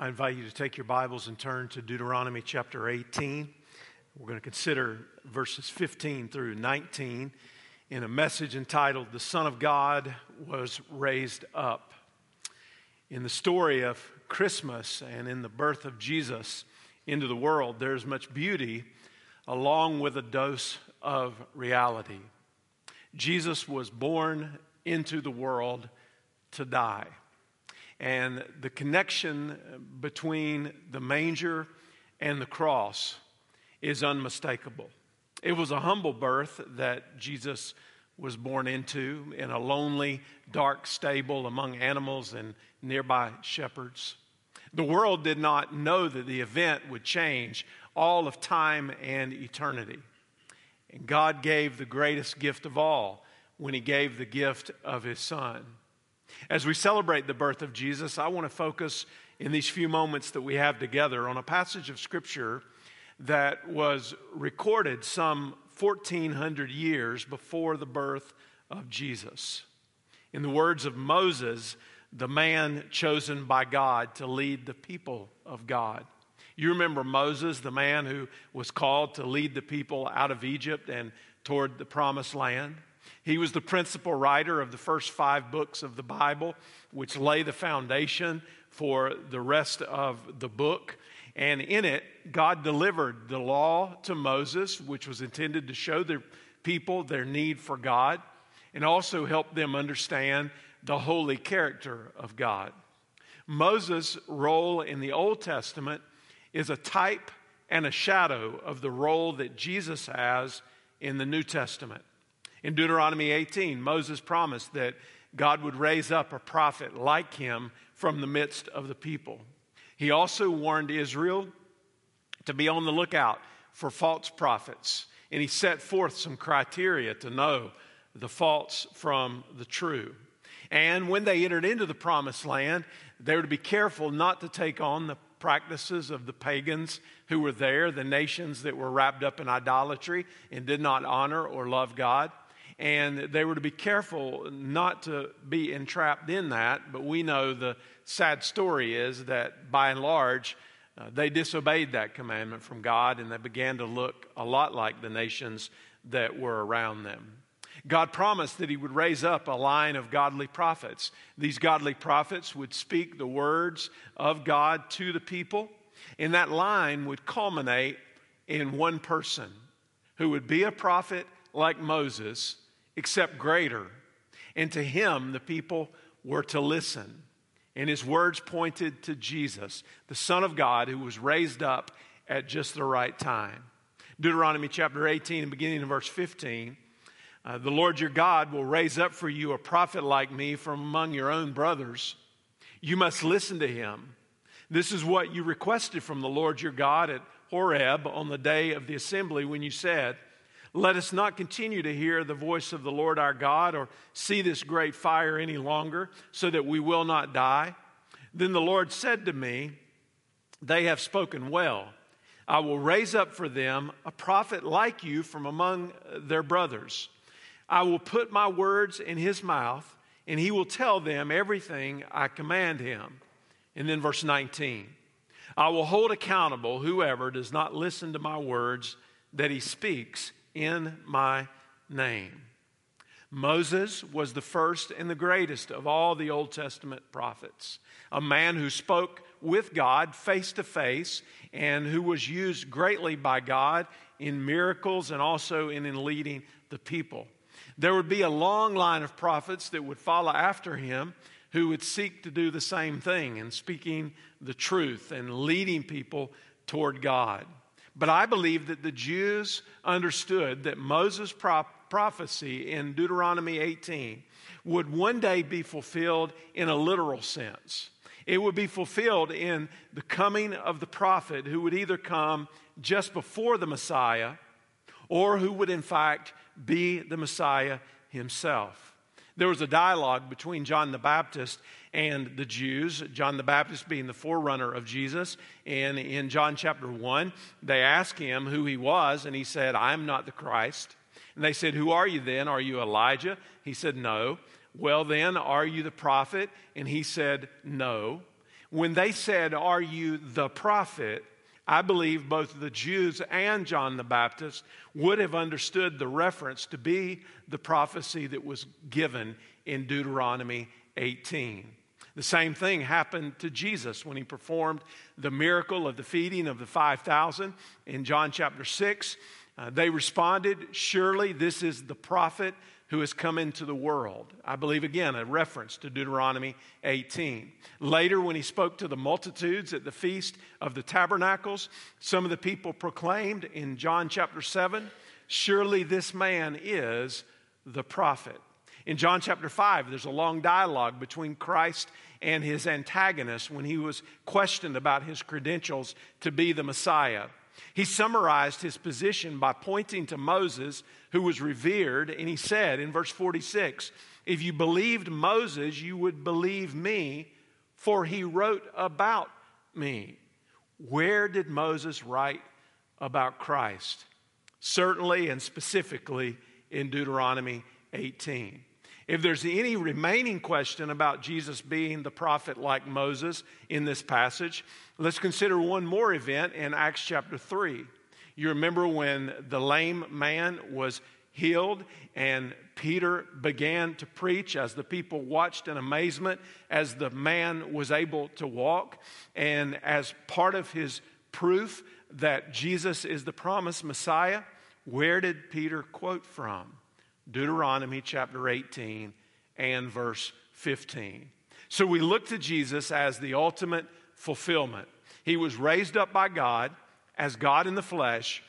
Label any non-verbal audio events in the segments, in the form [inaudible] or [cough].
I invite you to take your Bibles and turn to Deuteronomy chapter 18. We're going to consider verses 15 through 19 in a message entitled The Son of God Was Raised Up. In the story of Christmas and in the birth of Jesus into the world, there's much beauty along with a dose of reality. Jesus was born into the world to die. And the connection between the manger and the cross is unmistakable. It was a humble birth that Jesus was born into in a lonely, dark stable among animals and nearby shepherds. The world did not know that the event would change all of time and eternity. And God gave the greatest gift of all when He gave the gift of His Son. As we celebrate the birth of Jesus, I want to focus in these few moments that we have together on a passage of Scripture that was recorded some 1400 years before the birth of Jesus. In the words of Moses, the man chosen by God to lead the people of God. You remember Moses, the man who was called to lead the people out of Egypt and toward the promised land? He was the principal writer of the first five books of the Bible, which lay the foundation for the rest of the book. And in it, God delivered the law to Moses, which was intended to show the people their need for God and also help them understand the holy character of God. Moses' role in the Old Testament is a type and a shadow of the role that Jesus has in the New Testament. In Deuteronomy 18, Moses promised that God would raise up a prophet like him from the midst of the people. He also warned Israel to be on the lookout for false prophets, and he set forth some criteria to know the false from the true. And when they entered into the promised land, they were to be careful not to take on the practices of the pagans who were there, the nations that were wrapped up in idolatry and did not honor or love God and they were to be careful not to be entrapped in that. But we know the sad story is that by and large, uh, they disobeyed that commandment from God and they began to look a lot like the nations that were around them. God promised that He would raise up a line of godly prophets. These godly prophets would speak the words of God to the people, and that line would culminate in one person who would be a prophet like Moses except greater. And to him, the people were to listen. And his words pointed to Jesus, the Son of God, who was raised up at just the right time. Deuteronomy chapter 18 and beginning in verse 15. Uh, the Lord your God will raise up for you a prophet like me from among your own brothers. You must listen to him. This is what you requested from the Lord your God at Horeb on the day of the assembly when you said, let us not continue to hear the voice of the Lord our God or see this great fire any longer, so that we will not die. Then the Lord said to me, They have spoken well. I will raise up for them a prophet like you from among their brothers. I will put my words in his mouth, and he will tell them everything I command him. And then verse 19 I will hold accountable whoever does not listen to my words that he speaks in my name. Moses was the first and the greatest of all the Old Testament prophets, a man who spoke with God face to face and who was used greatly by God in miracles and also in, in leading the people. There would be a long line of prophets that would follow after him who would seek to do the same thing in speaking the truth and leading people toward God. But I believe that the Jews understood that Moses' prophecy in Deuteronomy 18 would one day be fulfilled in a literal sense. It would be fulfilled in the coming of the prophet who would either come just before the Messiah or who would, in fact, be the Messiah himself. There was a dialogue between John the Baptist and the Jews, John the Baptist being the forerunner of Jesus. And in John chapter 1, they asked him who he was, and he said, I'm not the Christ. And they said, Who are you then? Are you Elijah? He said, No. Well, then, are you the prophet? And he said, No. When they said, Are you the prophet? I believe both the Jews and John the Baptist would have understood the reference to be the prophecy that was given in Deuteronomy 18. The same thing happened to Jesus when he performed the miracle of the feeding of the 5,000 in John chapter 6. Uh, they responded, Surely this is the prophet who has come into the world. I believe, again, a reference to Deuteronomy 18. Later, when he spoke to the multitudes at the Feast of the Tabernacles, some of the people proclaimed in John chapter 7 Surely this man is the prophet. In John chapter 5, there's a long dialogue between Christ and his antagonist when he was questioned about his credentials to be the Messiah. He summarized his position by pointing to Moses, who was revered, and he said in verse 46 If you believed Moses, you would believe me, for he wrote about me. Where did Moses write about Christ? Certainly and specifically in Deuteronomy 18. If there's any remaining question about Jesus being the prophet like Moses in this passage, let's consider one more event in Acts chapter 3. You remember when the lame man was healed and Peter began to preach as the people watched in amazement as the man was able to walk. And as part of his proof that Jesus is the promised Messiah, where did Peter quote from? Deuteronomy chapter 18 and verse 15. So we look to Jesus as the ultimate fulfillment. He was raised up by God as God in the flesh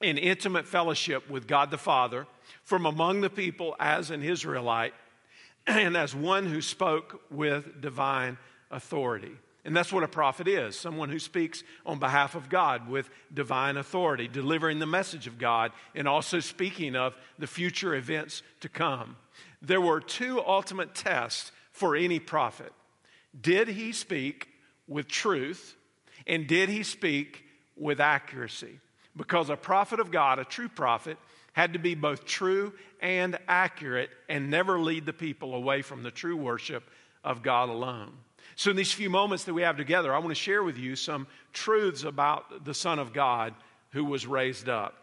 in intimate fellowship with God the Father from among the people as an Israelite [clears throat] and as one who spoke with divine authority. And that's what a prophet is someone who speaks on behalf of God with divine authority, delivering the message of God, and also speaking of the future events to come. There were two ultimate tests for any prophet Did he speak with truth, and did he speak with accuracy? Because a prophet of God, a true prophet, had to be both true and accurate and never lead the people away from the true worship of God alone. So, in these few moments that we have together, I want to share with you some truths about the Son of God who was raised up.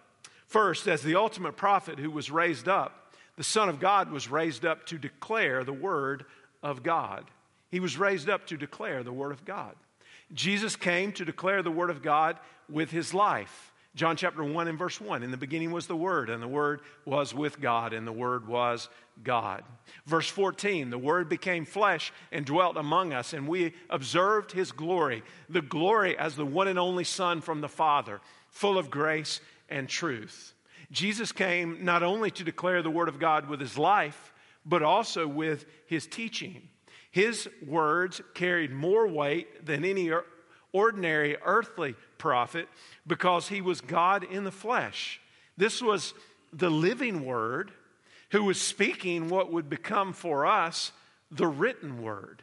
First, as the ultimate prophet who was raised up, the Son of God was raised up to declare the Word of God. He was raised up to declare the Word of God. Jesus came to declare the Word of God with his life. John chapter 1 and verse 1 In the beginning was the Word, and the Word was with God, and the Word was God. Verse 14 The Word became flesh and dwelt among us, and we observed His glory, the glory as the one and only Son from the Father, full of grace and truth. Jesus came not only to declare the Word of God with His life, but also with His teaching. His words carried more weight than any ordinary earthly prophet because he was God in the flesh. This was the living word who was speaking what would become for us the written word.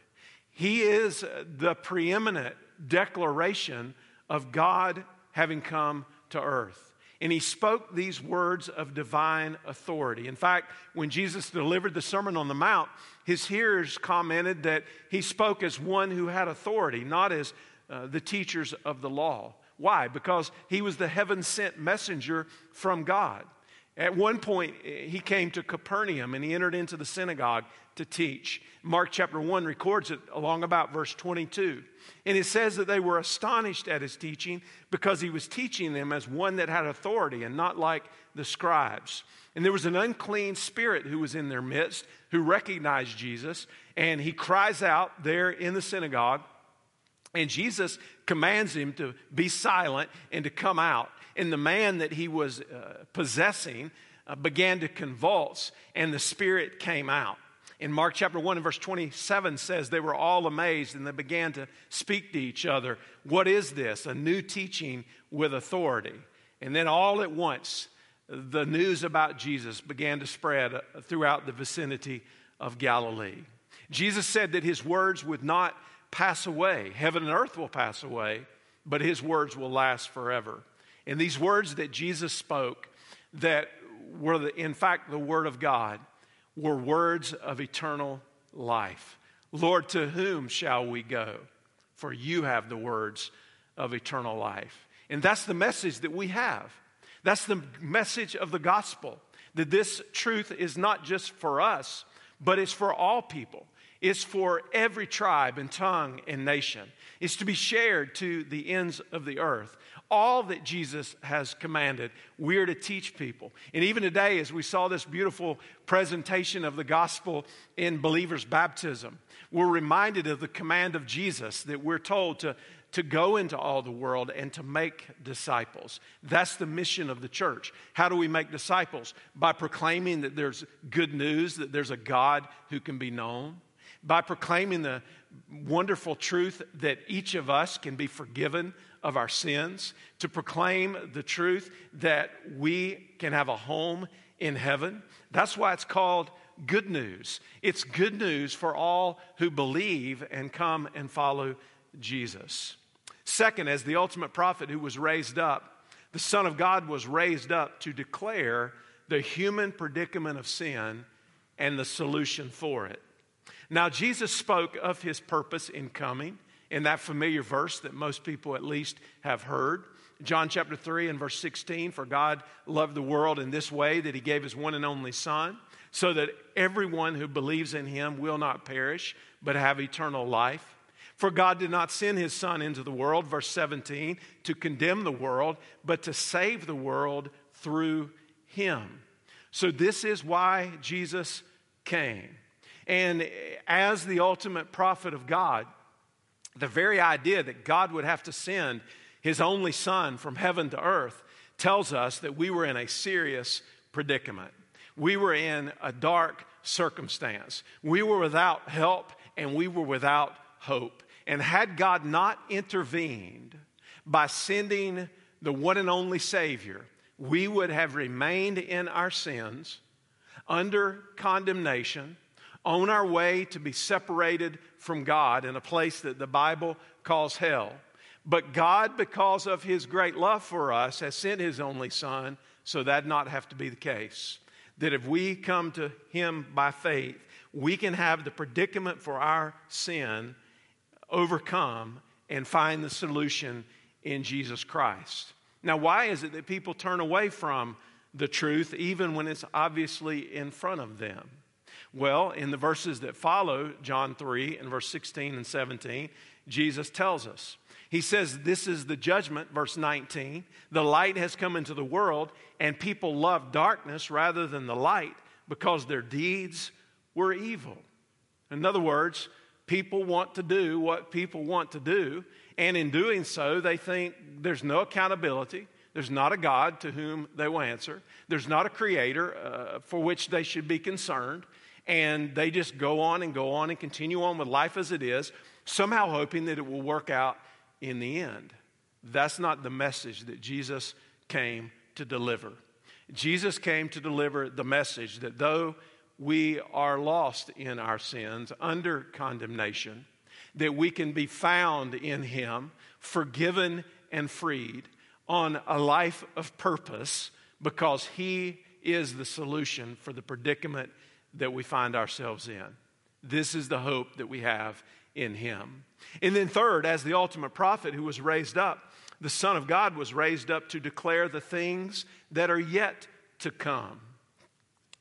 He is the preeminent declaration of God having come to earth. And he spoke these words of divine authority. In fact, when Jesus delivered the Sermon on the Mount, his hearers commented that he spoke as one who had authority, not as uh, the teachers of the law. Why? Because he was the heaven sent messenger from God. At one point, eh, he came to Capernaum and he entered into the synagogue to teach. Mark chapter 1 records it along about verse 22. And it says that they were astonished at his teaching because he was teaching them as one that had authority and not like the scribes. And there was an unclean spirit who was in their midst who recognized Jesus. And he cries out there in the synagogue and Jesus commands him to be silent and to come out. And the man that he was uh, possessing uh, began to convulse, and the spirit came out. In Mark chapter 1 and verse 27 says, They were all amazed and they began to speak to each other. What is this? A new teaching with authority. And then all at once, the news about Jesus began to spread uh, throughout the vicinity of Galilee. Jesus said that his words would not pass away. Heaven and earth will pass away, but his words will last forever. And these words that Jesus spoke, that were the, in fact the word of God, were words of eternal life. Lord, to whom shall we go? for you have the words of eternal life. And that's the message that we have. That's the message of the gospel that this truth is not just for us, but it's for all people. It's for every tribe and tongue and nation. It's to be shared to the ends of the earth. All that Jesus has commanded, we're to teach people. And even today, as we saw this beautiful presentation of the gospel in believers' baptism, we're reminded of the command of Jesus that we're told to to go into all the world and to make disciples. That's the mission of the church. How do we make disciples? By proclaiming that there's good news, that there's a God who can be known, by proclaiming the wonderful truth that each of us can be forgiven of our sins, to proclaim the truth that we can have a home in heaven. That's why it's called good news. It's good news for all who believe and come and follow Jesus. Second, as the ultimate prophet who was raised up, the Son of God was raised up to declare the human predicament of sin and the solution for it. Now, Jesus spoke of his purpose in coming in that familiar verse that most people at least have heard. John chapter 3 and verse 16 For God loved the world in this way that he gave his one and only Son, so that everyone who believes in him will not perish, but have eternal life. For God did not send his Son into the world, verse 17, to condemn the world, but to save the world through him. So, this is why Jesus came. And as the ultimate prophet of God, the very idea that God would have to send his only Son from heaven to earth tells us that we were in a serious predicament. We were in a dark circumstance. We were without help and we were without hope. And had God not intervened by sending the one and only Savior, we would have remained in our sins, under condemnation, on our way to be separated from God in a place that the Bible calls hell. But God, because of His great love for us, has sent His only Son so that not have to be the case. That if we come to Him by faith, we can have the predicament for our sin overcome and find the solution in Jesus Christ. Now, why is it that people turn away from the truth even when it's obviously in front of them? Well, in the verses that follow, John 3 and verse 16 and 17, Jesus tells us. He says, This is the judgment, verse 19. The light has come into the world, and people love darkness rather than the light because their deeds were evil. In other words, people want to do what people want to do. And in doing so, they think there's no accountability. There's not a God to whom they will answer. There's not a creator uh, for which they should be concerned. And they just go on and go on and continue on with life as it is, somehow hoping that it will work out in the end. That's not the message that Jesus came to deliver. Jesus came to deliver the message that though we are lost in our sins, under condemnation, that we can be found in Him, forgiven and freed, on a life of purpose, because He is the solution for the predicament that we find ourselves in. This is the hope that we have in Him. And then, third, as the ultimate prophet who was raised up, the Son of God was raised up to declare the things that are yet to come.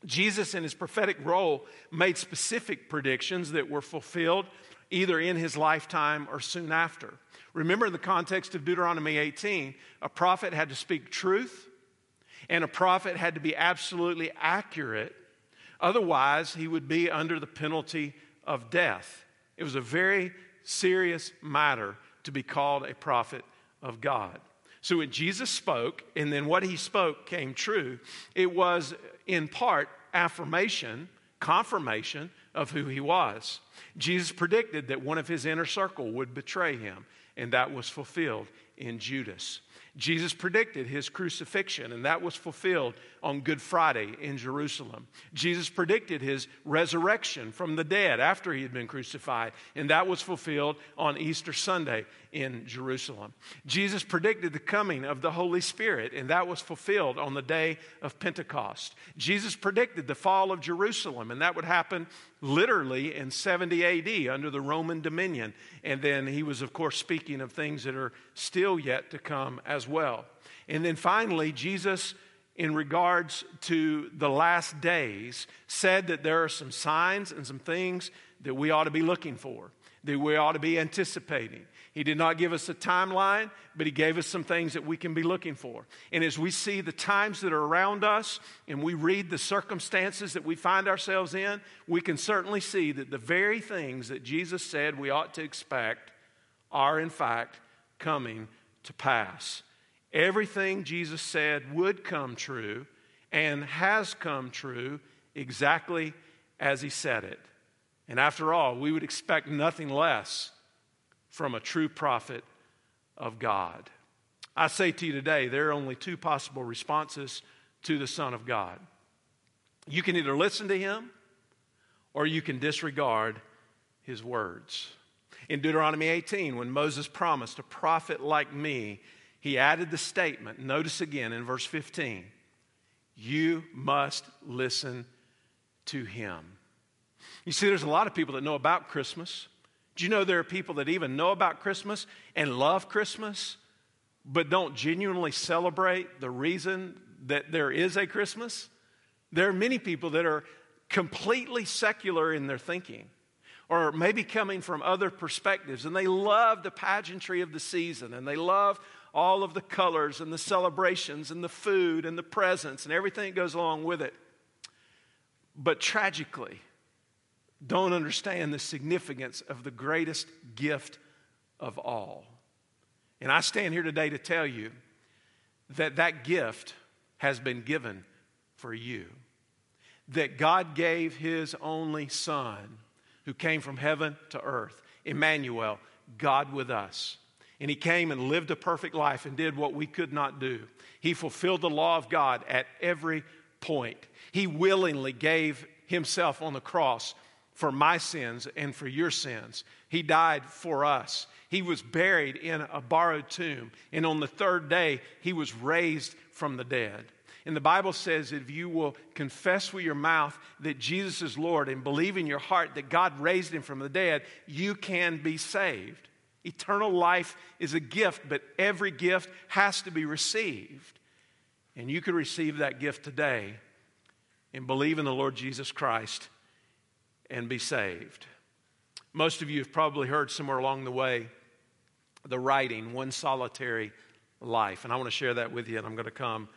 Jesus, in his prophetic role, made specific predictions that were fulfilled either in his lifetime or soon after. Remember, in the context of Deuteronomy 18, a prophet had to speak truth and a prophet had to be absolutely accurate. Otherwise, he would be under the penalty of death. It was a very serious matter to be called a prophet of God. So when Jesus spoke, and then what he spoke came true, it was in part affirmation, confirmation of who he was. Jesus predicted that one of his inner circle would betray him, and that was fulfilled in Judas. Jesus predicted his crucifixion, and that was fulfilled on Good Friday in Jerusalem. Jesus predicted his resurrection from the dead after he had been crucified, and that was fulfilled on Easter Sunday in Jerusalem. Jesus predicted the coming of the Holy Spirit, and that was fulfilled on the day of Pentecost. Jesus predicted the fall of Jerusalem, and that would happen literally in 70 AD under the Roman dominion. And then he was, of course, speaking of things that are still yet to come as well. And then finally, Jesus, in regards to the last days, said that there are some signs and some things that we ought to be looking for, that we ought to be anticipating. He did not give us a timeline, but He gave us some things that we can be looking for. And as we see the times that are around us and we read the circumstances that we find ourselves in, we can certainly see that the very things that Jesus said we ought to expect are, in fact, coming to pass. Everything Jesus said would come true and has come true exactly as He said it. And after all, we would expect nothing less from a true prophet of God. I say to you today, there are only two possible responses to the Son of God. You can either listen to him or you can disregard his words. In Deuteronomy 18, when Moses promised a prophet like me, he added the statement, notice again in verse 15, you must listen to him. You see, there's a lot of people that know about Christmas. Do you know there are people that even know about Christmas and love Christmas, but don't genuinely celebrate the reason that there is a Christmas? There are many people that are completely secular in their thinking, or maybe coming from other perspectives, and they love the pageantry of the season, and they love all of the colors and the celebrations and the food and the presents and everything that goes along with it. But tragically, don't understand the significance of the greatest gift of all. And I stand here today to tell you that that gift has been given for you. That God gave his only Son, who came from heaven to earth, Emmanuel, God with us. And he came and lived a perfect life and did what we could not do. He fulfilled the law of God at every point. He willingly gave himself on the cross for my sins and for your sins. He died for us. He was buried in a borrowed tomb. And on the third day, he was raised from the dead. And the Bible says if you will confess with your mouth that Jesus is Lord and believe in your heart that God raised him from the dead, you can be saved. Eternal life is a gift, but every gift has to be received. And you can receive that gift today and believe in the Lord Jesus Christ and be saved. Most of you have probably heard somewhere along the way the writing, One Solitary Life. And I want to share that with you, and I'm going to come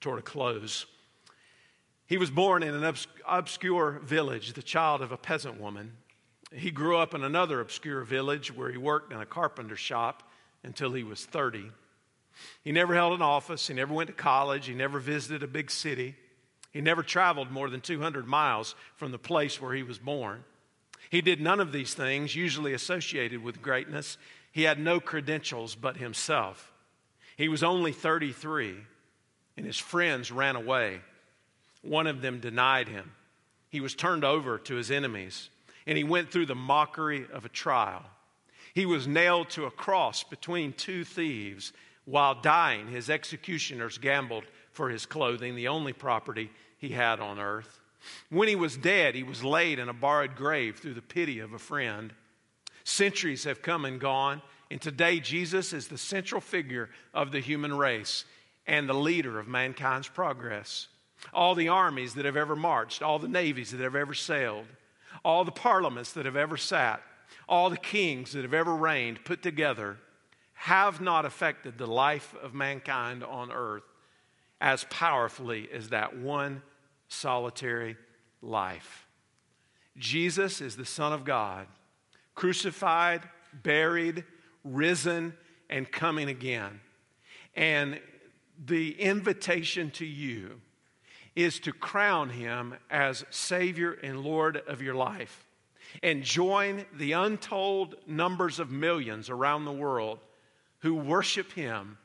toward a close. He was born in an obs- obscure village, the child of a peasant woman. He grew up in another obscure village where he worked in a carpenter shop until he was 30. He never held an office, he never went to college, he never visited a big city. He never traveled more than 200 miles from the place where he was born. He did none of these things, usually associated with greatness. He had no credentials but himself. He was only 33, and his friends ran away. One of them denied him. He was turned over to his enemies, and he went through the mockery of a trial. He was nailed to a cross between two thieves. While dying, his executioners gambled for his clothing, the only property he had on earth. When he was dead, he was laid in a borrowed grave through the pity of a friend. Centuries have come and gone, and today Jesus is the central figure of the human race and the leader of mankind's progress. All the armies that have ever marched, all the navies that have ever sailed, all the parliaments that have ever sat, all the kings that have ever reigned put together have not affected the life of mankind on earth as powerfully as that one solitary life. Jesus is the Son of God, crucified, buried, risen, and coming again. And the invitation to you is to crown him as Savior and Lord of your life and join the untold numbers of millions around the world who worship him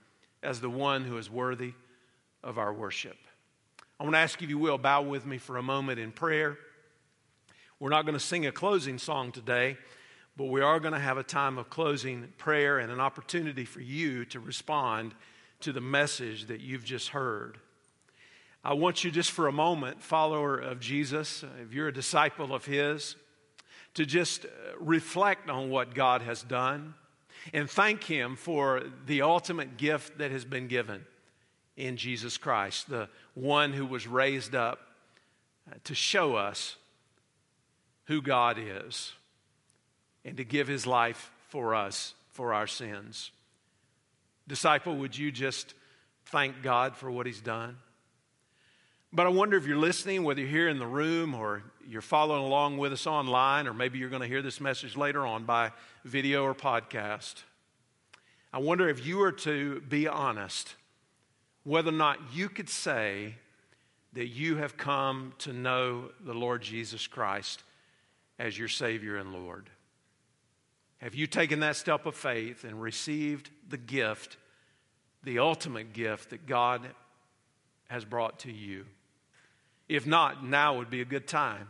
as the one who is worthy of our worship. I want to ask if you will bow with me for a moment in prayer. We're not going to sing a closing song today, but we are going to have a time of closing prayer and an opportunity for you to respond to the message that you've just heard. I want you just for a moment, follower of Jesus, if you're a disciple of His, to just uh, reflect on what God has done and thank Him for the ultimate gift that has been given in Jesus Christ, the one who was raised up uh, to show us who God is and to give His life for us, for our sins. Disciple, would you just thank God for what He's done? But I wonder if you're listening, whether you're here in the room or you're following along with us online, or maybe you're going to hear this message later on by video or podcast. I wonder if you were to be honest, whether or not you could say that you have come to know the Lord Jesus Christ as your Savior and Lord. Have you taken that step of faith and received the gift, the ultimate gift that God has brought to you? If not, now would be a good time.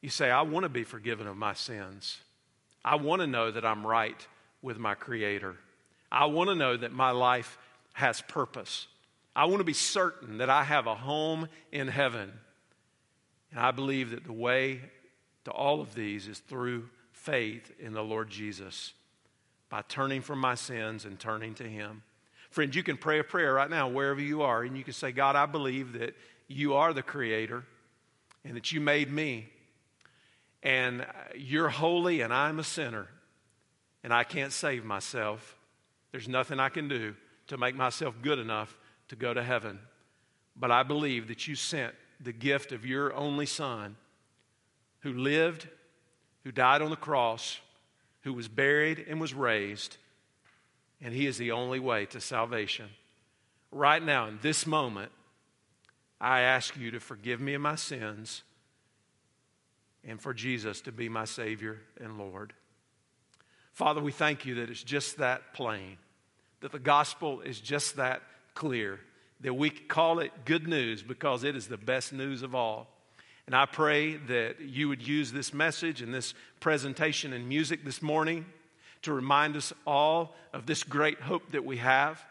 You say, I want to be forgiven of my sins. I want to know that I'm right with my Creator. I want to know that my life has purpose. I want to be certain that I have a home in heaven. And I believe that the way to all of these is through faith in the Lord Jesus, by turning from my sins and turning to Him. Friends, you can pray a prayer right now, wherever you are, and you can say, God, I believe that you are the Creator and that you made me. And you're holy, and I'm a sinner, and I can't save myself. There's nothing I can do to make myself good enough to go to heaven. But I believe that you sent the gift of your only Son who lived, who died on the cross, who was buried and was raised, and He is the only way to salvation. Right now, in this moment, I ask you to forgive me of my sins and for Jesus to be my Savior and Lord. Father, we thank you that it's just that plain, that the gospel is just that clear, that we call it good news because it is the best news of all. And I pray that you would use this message and this presentation and music this morning to remind us all of this great hope that we have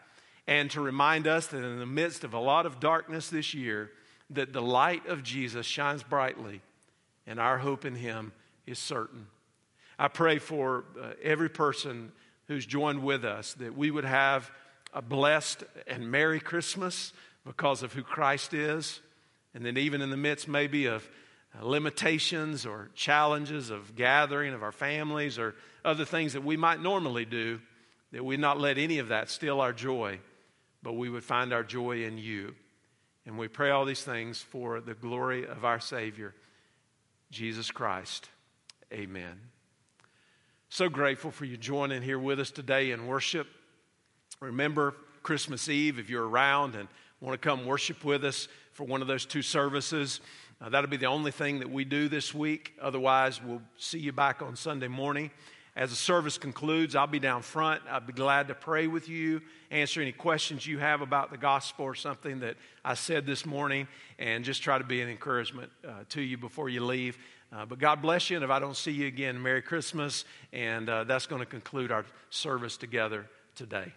and to remind us that in the midst of a lot of darkness this year that the light of Jesus shines brightly and our hope in him is certain. I pray for uh, every person who's joined with us that we would have a blessed and Merry Christmas because of who Christ is. And then, even in the midst, maybe, of uh, limitations or challenges of gathering of our families or other things that we might normally do, that we not let any of that steal our joy, but we would find our joy in you. And we pray all these things for the glory of our Savior, Jesus Christ. Amen. So grateful for you joining here with us today in worship. Remember Christmas Eve if you're around and want to come worship with us for one of those two services. Uh, that'll be the only thing that we do this week. Otherwise, we'll see you back on Sunday morning. As the service concludes, I'll be down front. I'd be glad to pray with you, answer any questions you have about the gospel or something that I said this morning, and just try to be an encouragement uh, to you before you leave. Uh, but God bless you, and if I don't see you again, Merry Christmas, and uh, that's going to conclude our service together today.